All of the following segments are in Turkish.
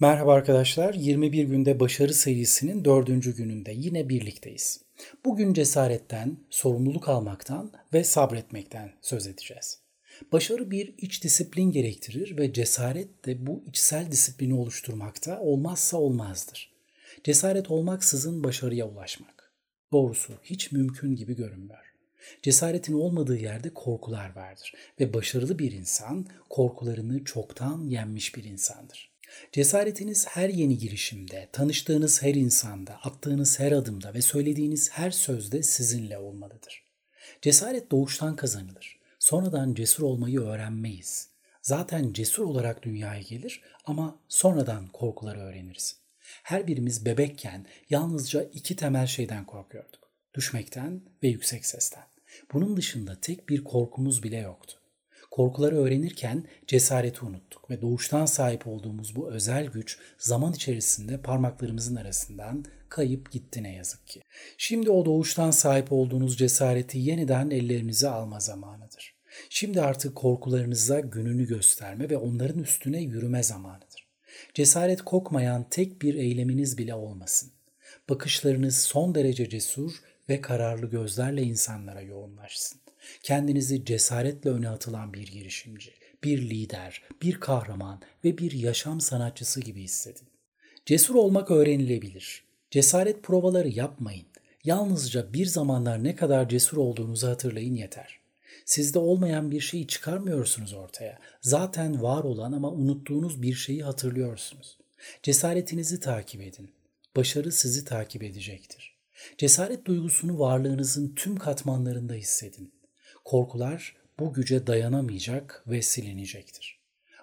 Merhaba arkadaşlar, 21 günde başarı serisinin dördüncü gününde yine birlikteyiz. Bugün cesaretten, sorumluluk almaktan ve sabretmekten söz edeceğiz. Başarı bir iç disiplin gerektirir ve cesaret de bu içsel disiplini oluşturmakta olmazsa olmazdır. Cesaret olmaksızın başarıya ulaşmak. Doğrusu hiç mümkün gibi görünmüyor. Cesaretin olmadığı yerde korkular vardır ve başarılı bir insan korkularını çoktan yenmiş bir insandır. Cesaretiniz her yeni girişimde, tanıştığınız her insanda, attığınız her adımda ve söylediğiniz her sözde sizinle olmalıdır. Cesaret doğuştan kazanılır. Sonradan cesur olmayı öğrenmeyiz. Zaten cesur olarak dünyaya gelir ama sonradan korkuları öğreniriz. Her birimiz bebekken yalnızca iki temel şeyden korkuyorduk. Düşmekten ve yüksek sesten. Bunun dışında tek bir korkumuz bile yoktu. Korkuları öğrenirken cesareti unuttuk ve doğuştan sahip olduğumuz bu özel güç zaman içerisinde parmaklarımızın arasından kayıp gitti ne yazık ki. Şimdi o doğuştan sahip olduğunuz cesareti yeniden ellerinize alma zamanıdır. Şimdi artık korkularınıza gününü gösterme ve onların üstüne yürüme zamanıdır. Cesaret kokmayan tek bir eyleminiz bile olmasın. Bakışlarınız son derece cesur ve kararlı gözlerle insanlara yoğunlaşsın. Kendinizi cesaretle öne atılan bir girişimci, bir lider, bir kahraman ve bir yaşam sanatçısı gibi hissedin. Cesur olmak öğrenilebilir. Cesaret provaları yapmayın. Yalnızca bir zamanlar ne kadar cesur olduğunuzu hatırlayın yeter. Sizde olmayan bir şeyi çıkarmıyorsunuz ortaya. Zaten var olan ama unuttuğunuz bir şeyi hatırlıyorsunuz. Cesaretinizi takip edin. Başarı sizi takip edecektir. Cesaret duygusunu varlığınızın tüm katmanlarında hissedin. Korkular bu güce dayanamayacak ve silinecektir.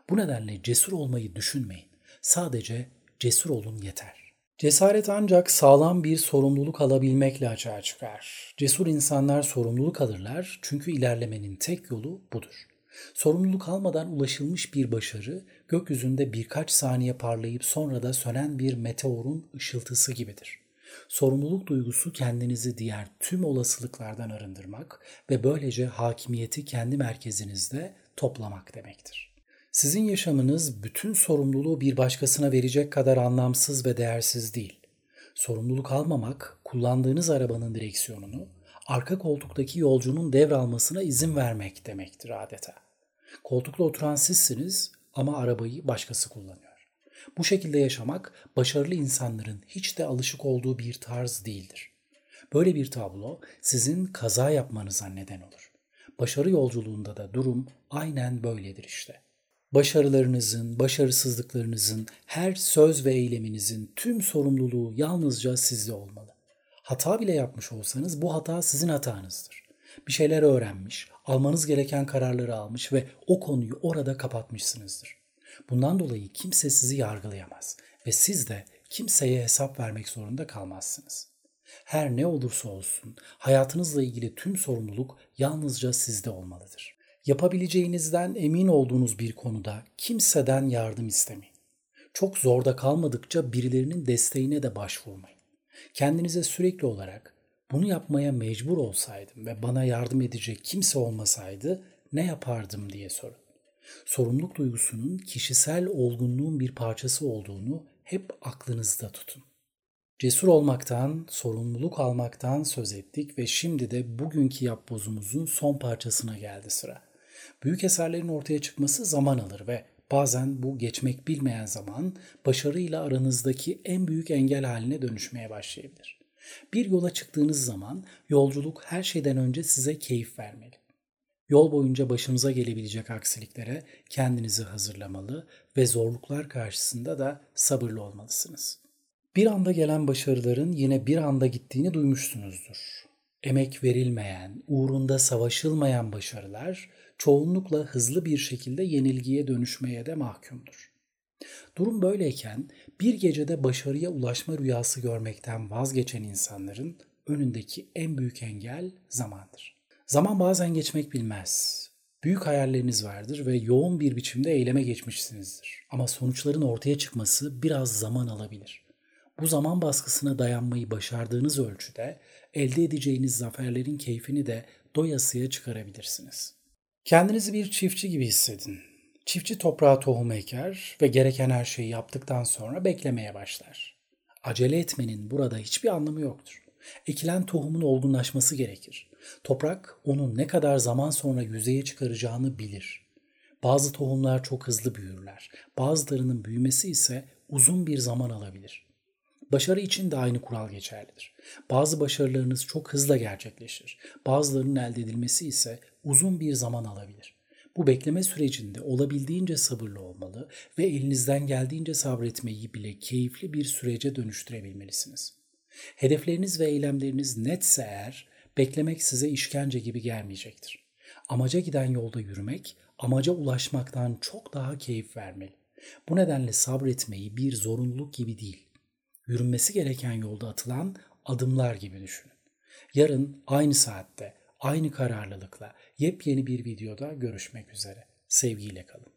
Bu nedenle cesur olmayı düşünmeyin. Sadece cesur olun yeter. Cesaret ancak sağlam bir sorumluluk alabilmekle açığa çıkar. Cesur insanlar sorumluluk alırlar çünkü ilerlemenin tek yolu budur. Sorumluluk almadan ulaşılmış bir başarı gökyüzünde birkaç saniye parlayıp sonra da sönen bir meteorun ışıltısı gibidir. Sorumluluk duygusu kendinizi diğer tüm olasılıklardan arındırmak ve böylece hakimiyeti kendi merkezinizde toplamak demektir. Sizin yaşamınız bütün sorumluluğu bir başkasına verecek kadar anlamsız ve değersiz değil. Sorumluluk almamak, kullandığınız arabanın direksiyonunu arka koltuktaki yolcunun devralmasına izin vermek demektir adeta. Koltukta oturan sizsiniz ama arabayı başkası kullanıyor. Bu şekilde yaşamak başarılı insanların hiç de alışık olduğu bir tarz değildir. Böyle bir tablo sizin kaza yapmanıza neden olur. Başarı yolculuğunda da durum aynen böyledir işte. Başarılarınızın, başarısızlıklarınızın, her söz ve eyleminizin tüm sorumluluğu yalnızca sizde olmalı. Hata bile yapmış olsanız bu hata sizin hatanızdır. Bir şeyler öğrenmiş, almanız gereken kararları almış ve o konuyu orada kapatmışsınızdır. Bundan dolayı kimse sizi yargılayamaz ve siz de kimseye hesap vermek zorunda kalmazsınız. Her ne olursa olsun hayatınızla ilgili tüm sorumluluk yalnızca sizde olmalıdır. Yapabileceğinizden emin olduğunuz bir konuda kimseden yardım istemeyin. Çok zorda kalmadıkça birilerinin desteğine de başvurmayın. Kendinize sürekli olarak bunu yapmaya mecbur olsaydım ve bana yardım edecek kimse olmasaydı ne yapardım diye sorun sorumluluk duygusunun kişisel olgunluğun bir parçası olduğunu hep aklınızda tutun. Cesur olmaktan, sorumluluk almaktan söz ettik ve şimdi de bugünkü yapbozumuzun son parçasına geldi sıra. Büyük eserlerin ortaya çıkması zaman alır ve bazen bu geçmek bilmeyen zaman başarıyla aranızdaki en büyük engel haline dönüşmeye başlayabilir. Bir yola çıktığınız zaman yolculuk her şeyden önce size keyif vermeli. Yol boyunca başınıza gelebilecek aksiliklere kendinizi hazırlamalı ve zorluklar karşısında da sabırlı olmalısınız. Bir anda gelen başarıların yine bir anda gittiğini duymuşsunuzdur. Emek verilmeyen, uğrunda savaşılmayan başarılar çoğunlukla hızlı bir şekilde yenilgiye dönüşmeye de mahkumdur. Durum böyleyken bir gecede başarıya ulaşma rüyası görmekten vazgeçen insanların önündeki en büyük engel zamandır. Zaman bazen geçmek bilmez. Büyük hayalleriniz vardır ve yoğun bir biçimde eyleme geçmişsinizdir. Ama sonuçların ortaya çıkması biraz zaman alabilir. Bu zaman baskısına dayanmayı başardığınız ölçüde elde edeceğiniz zaferlerin keyfini de doyasıya çıkarabilirsiniz. Kendinizi bir çiftçi gibi hissedin. Çiftçi toprağa tohum eker ve gereken her şeyi yaptıktan sonra beklemeye başlar. Acele etmenin burada hiçbir anlamı yoktur. Ekilen tohumun olgunlaşması gerekir. Toprak onun ne kadar zaman sonra yüzeye çıkaracağını bilir. Bazı tohumlar çok hızlı büyürler. Bazılarının büyümesi ise uzun bir zaman alabilir. Başarı için de aynı kural geçerlidir. Bazı başarılarınız çok hızla gerçekleşir. Bazılarının elde edilmesi ise uzun bir zaman alabilir. Bu bekleme sürecinde olabildiğince sabırlı olmalı ve elinizden geldiğince sabretmeyi bile keyifli bir sürece dönüştürebilmelisiniz. Hedefleriniz ve eylemleriniz netse eğer beklemek size işkence gibi gelmeyecektir. Amaca giden yolda yürümek amaca ulaşmaktan çok daha keyif vermeli. Bu nedenle sabretmeyi bir zorunluluk gibi değil, yürünmesi gereken yolda atılan adımlar gibi düşünün. Yarın aynı saatte, aynı kararlılıkla yepyeni bir videoda görüşmek üzere. Sevgiyle kalın.